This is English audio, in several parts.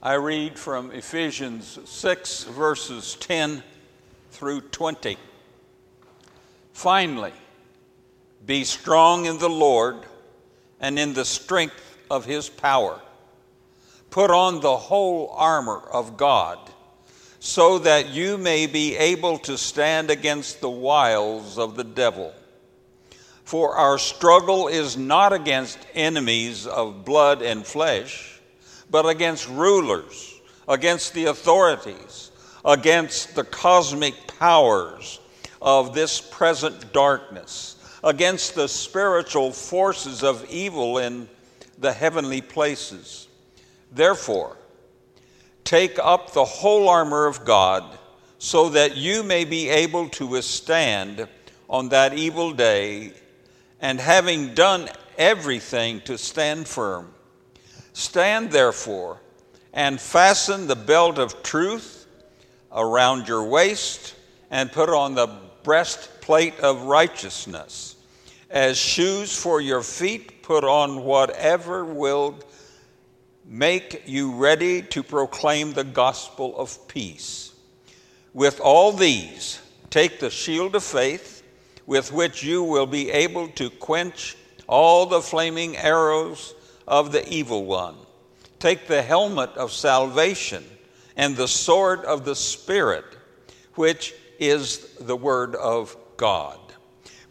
I read from Ephesians 6, verses 10 through 20. Finally, be strong in the Lord and in the strength of his power. Put on the whole armor of God so that you may be able to stand against the wiles of the devil. For our struggle is not against enemies of blood and flesh, but against rulers, against the authorities, against the cosmic powers of this present darkness, against the spiritual forces of evil in the heavenly places. Therefore, Take up the whole armor of God so that you may be able to withstand on that evil day, and having done everything to stand firm. Stand therefore and fasten the belt of truth around your waist, and put on the breastplate of righteousness. As shoes for your feet, put on whatever will make you ready to proclaim the gospel of peace. With all these, take the shield of faith, with which you will be able to quench all the flaming arrows of the evil one. Take the helmet of salvation and the sword of the Spirit, which is the Word of God.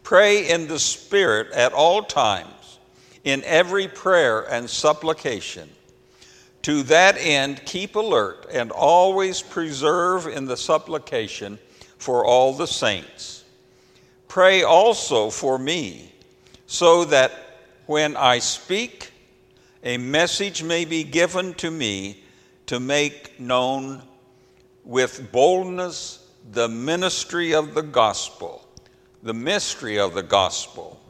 Pray in the Spirit at all times, in every prayer and supplication to that end, keep alert and always preserve in the supplication for all the saints. Pray also for me, so that when I speak, a message may be given to me to make known with boldness the ministry of the gospel, the mystery of the gospel,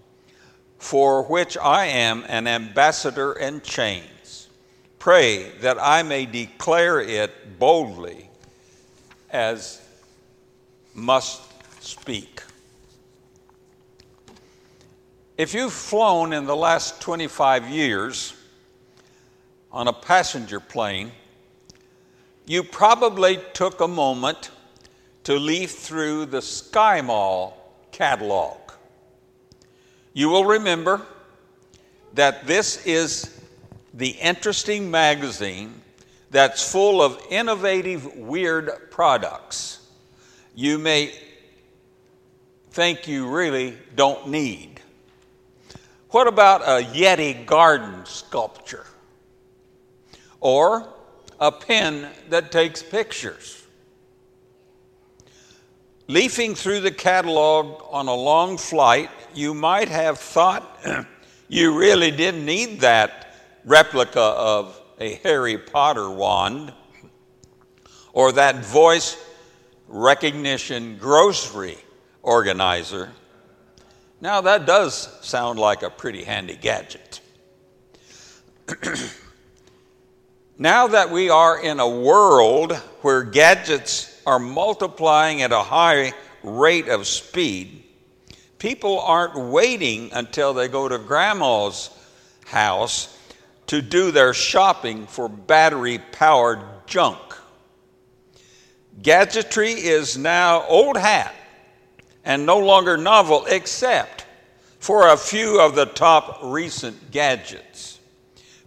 for which I am an ambassador in chains. Pray that I may declare it boldly as must speak. If you've flown in the last 25 years on a passenger plane, you probably took a moment to leaf through the SkyMall catalog. You will remember that this is the interesting magazine that's full of innovative, weird products you may think you really don't need. What about a Yeti garden sculpture? Or a pen that takes pictures? Leafing through the catalog on a long flight, you might have thought you really didn't need that replica of a Harry Potter wand or that voice recognition grocery organizer. Now, that does sound like a pretty handy gadget. now that we are in a world where gadgets are multiplying at a high rate of speed, people aren't waiting until they go to grandma's house to do their shopping for battery powered junk. Gadgetry is now old hat and no longer novel except for a few of the top recent gadgets,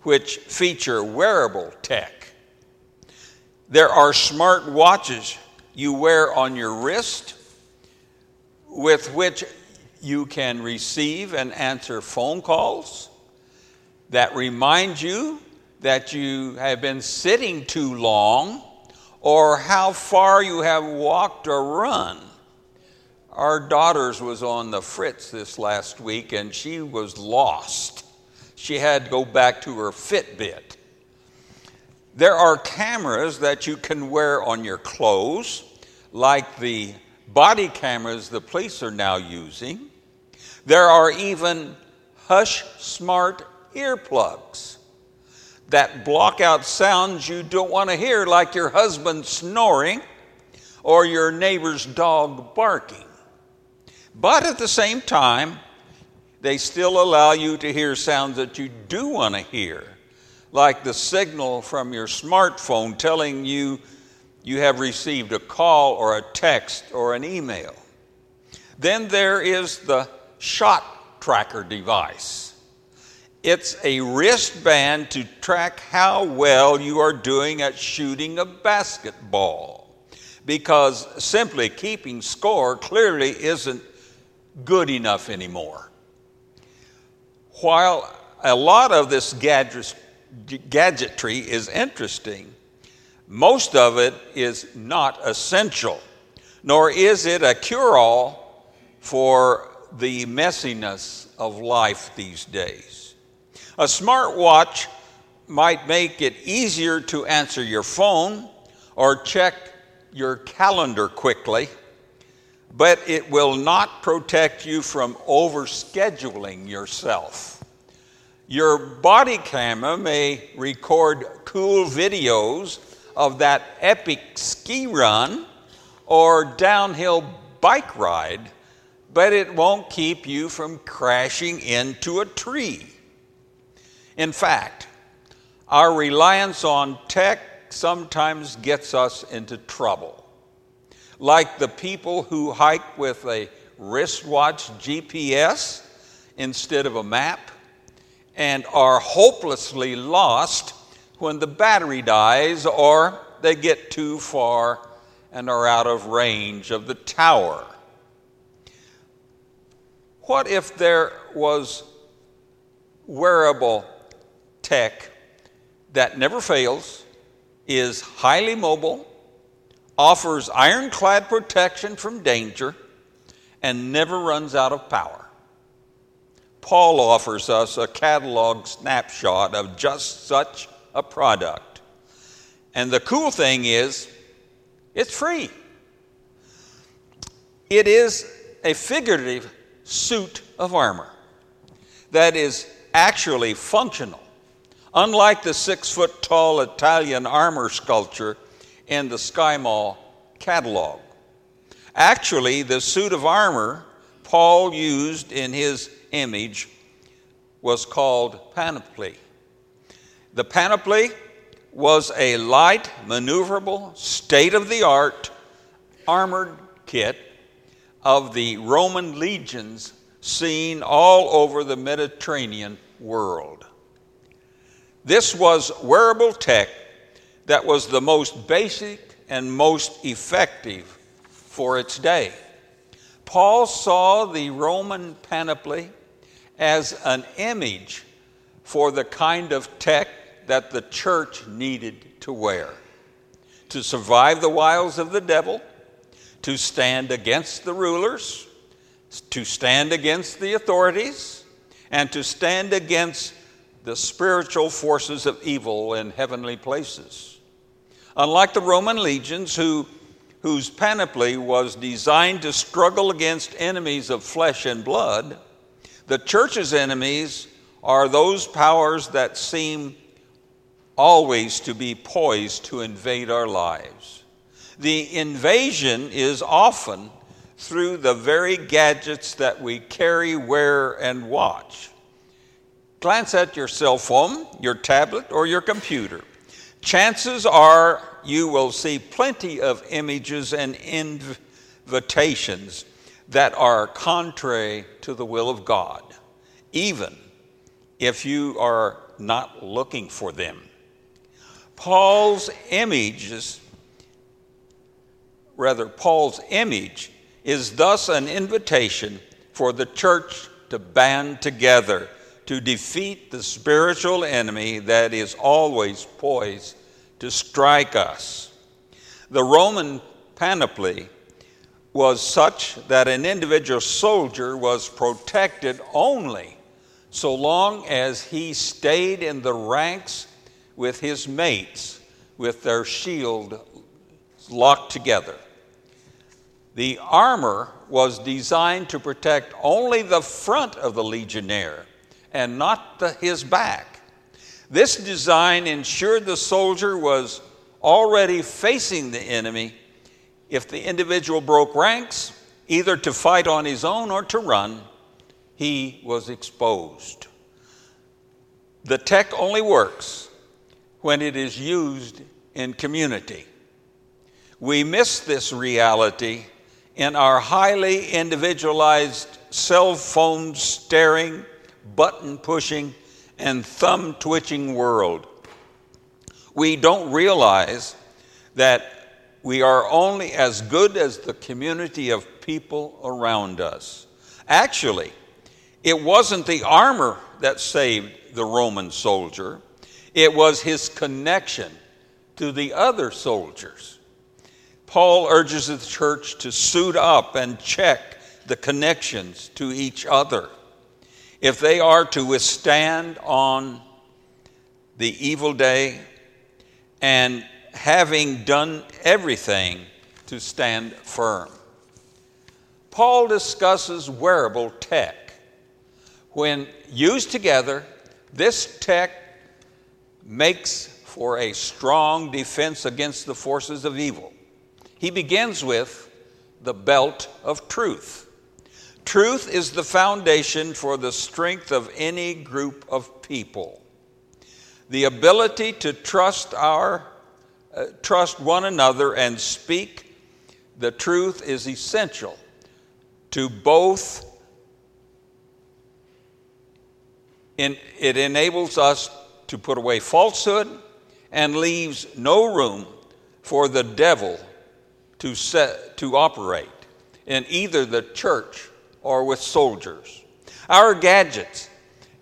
which feature wearable tech. There are smart watches you wear on your wrist with which you can receive and answer phone calls that remind you that you have been sitting too long or how far you have walked or run. Our daughter's was on the fritz this last week and she was lost. She had to go back to her Fitbit. There are cameras that you can wear on your clothes, like the body cameras the police are now using. There are even Hush Smart earplugs that block out sounds you don't want to hear, like your husband snoring or your neighbor's dog barking. But at the same time, they still allow you to hear sounds that you do want to hear, like the signal from your smartphone telling you you have received a call or a text or an email. Then there is the shot tracker device. It's a wristband to track how well you are doing at shooting a basketball. Because simply keeping score clearly isn't good enough anymore. While a lot of this gadgetry is interesting, most of it is not essential, nor is it a cure all for the messiness of life these days. A smartwatch might make it easier to answer your phone or check your calendar quickly, but it will not protect you from overscheduling yourself. Your body camera may record cool videos of that epic ski run or downhill bike ride, but it won't keep you from crashing into a tree. In fact, our reliance on tech sometimes gets us into trouble. Like the people who hike with a wristwatch GPS instead of a map and are hopelessly lost when the battery dies or they get too far and are out of range of the tower. What if there was wearable tech that never fails, is highly mobile, offers ironclad protection from danger, and never runs out of power? Paul offers us a catalog snapshot of just such a product. And the cool thing is, it's free. It is a figurative suit of armor that is actually functional, unlike the six foot tall Italian armor sculpture in the Sky Mall catalog. Actually, the suit of armor Paul used in his image was called panoply. The panoply was a light, maneuverable, state of the art armored kit of the Roman legions seen all over the Mediterranean world. This was wearable tech that was the most basic and most effective for its day. Paul saw the Roman panoply as an image for the kind of tech that the church needed to wear to survive the wiles of the devil, to stand against the rulers, to stand against the authorities, and to stand against the spiritual forces of evil in heavenly places. Unlike the Roman legions, who, whose panoply was designed to struggle against enemies of flesh and blood, the church's enemies are those powers that seem always to be poised to invade our lives. The invasion is often through the very gadgets that we carry, wear, and watch. Glance at your cell phone, your tablet, or your computer. Chances are you will see plenty of images and invitations that are contrary to the will of God, even if you are not looking for them. Paul's images, rather, Paul's image is thus an invitation for the church to band together to defeat the spiritual enemy that is always poised to strike us. The Roman panoply was such that an individual soldier was protected only so long as he stayed in the ranks with his mates with their shield locked together. The armor was designed to protect only the front of the legionnaire and not the, his back. This design ensured the soldier was already facing the enemy if the individual broke ranks, either to fight on his own or to run, he was exposed. The tech only works when it is used in community. We miss this reality in our highly individualized cell phone staring, button pushing, and thumb twitching world. We don't realize that we are only as good as the community of people around us. Actually, it wasn't the armor that saved the Roman soldier, it was his connection to the other soldiers. Paul urges the church to suit up and check the connections to each other if they are to withstand on the evil day and having done everything to stand firm. Paul discusses wearable tech. When used together, this tech makes for a strong defense against the forces of evil. He begins with the belt of truth. Truth is the foundation for the strength of any group of people. The ability to trust our uh, trust one another and speak the truth is essential to both in, it enables us to put away falsehood and leaves no room for the devil to set to operate in either the church or with soldiers. Our gadgets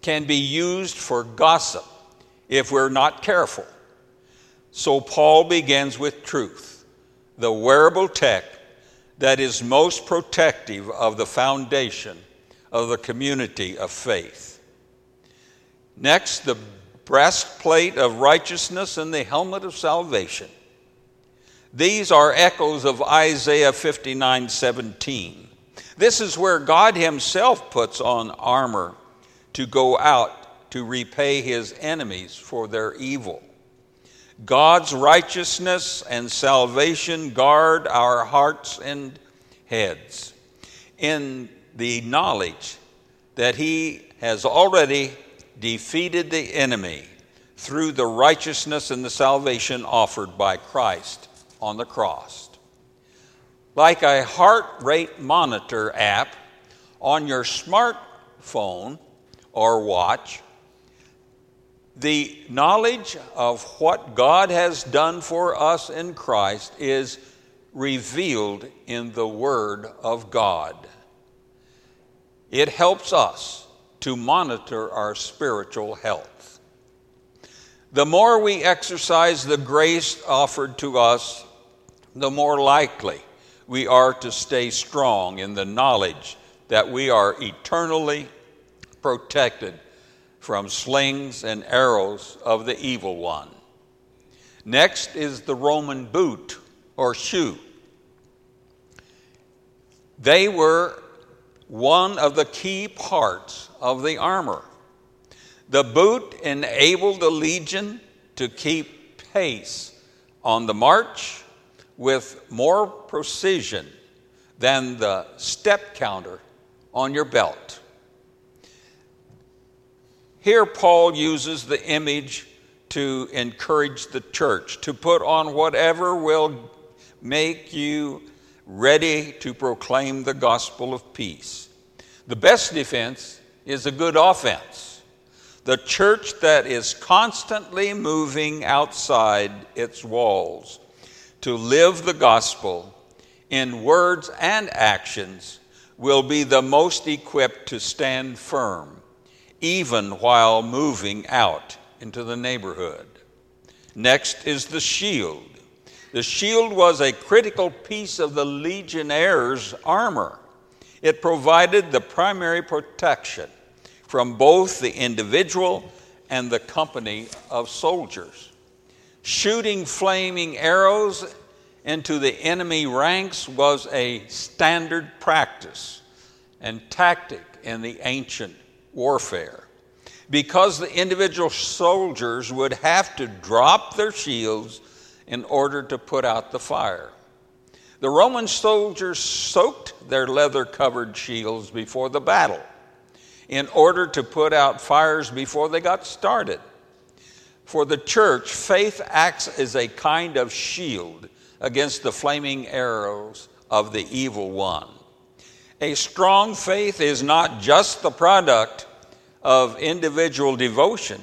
can be used for gossip if we're not careful. So Paul begins with truth, the wearable tech that is most protective of the foundation of the community of faith. Next, the breastplate of righteousness and the helmet of salvation. These are echoes of Isaiah 59 17. This is where God Himself puts on armor to go out to repay His enemies for their evil. God's righteousness and salvation guard our hearts and heads in the knowledge that He has already defeated the enemy through the righteousness and the salvation offered by Christ on the cross like a heart rate monitor app on your smartphone or watch, the knowledge of what God has done for us in Christ is revealed in the Word of God. It helps us to monitor our spiritual health. The more we exercise the grace offered to us, the more likely we are to stay strong in the knowledge that we are eternally protected from slings and arrows of the evil one. Next is the Roman boot or shoe. They were one of the key parts of the armor. The boot enabled the legion to keep pace on the march with more precision than the step counter on your belt. Here, Paul uses the image to encourage the church to put on whatever will make you ready to proclaim the gospel of peace. The best defense is a good offense. The church that is constantly moving outside its walls to live the gospel in words and actions will be the most equipped to stand firm, even while moving out into the neighborhood. Next is the shield. The shield was a critical piece of the legionnaire's armor. It provided the primary protection from both the individual and the company of soldiers shooting flaming arrows into the enemy ranks was a standard practice and tactic in the ancient warfare because the individual soldiers would have to drop their shields in order to put out the fire. The Roman soldiers soaked their leather covered shields before the battle in order to put out fires before they got started. For the church, faith acts as a kind of shield against the flaming arrows of the evil one. A strong faith is not just the product of individual devotion,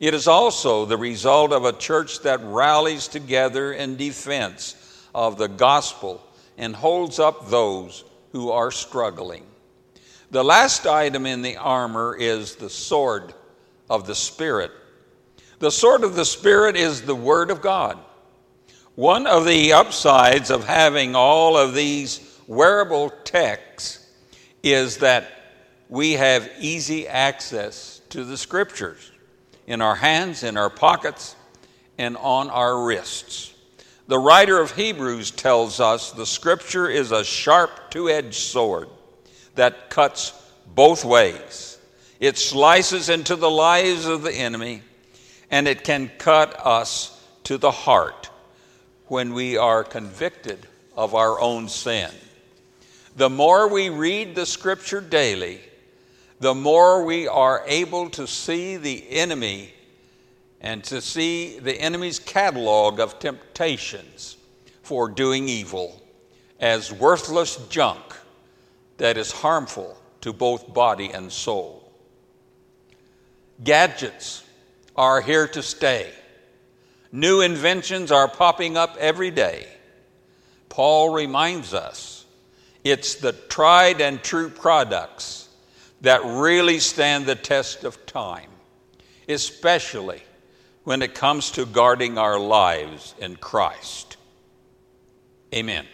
it is also the result of a church that rallies together in defense of the gospel and holds up those who are struggling. The last item in the armor is the sword of the Spirit. The sword of the Spirit is the Word of God. One of the upsides of having all of these wearable texts is that we have easy access to the Scriptures in our hands, in our pockets, and on our wrists. The writer of Hebrews tells us the Scripture is a sharp two edged sword that cuts both ways. It slices into the lives of the enemy and it can cut us to the heart when we are convicted of our own sin. The more we read the scripture daily, the more we are able to see the enemy and to see the enemy's catalog of temptations for doing evil as worthless junk that is harmful to both body and soul. Gadgets are here to stay. New inventions are popping up every day. Paul reminds us it's the tried and true products that really stand the test of time, especially when it comes to guarding our lives in Christ. Amen.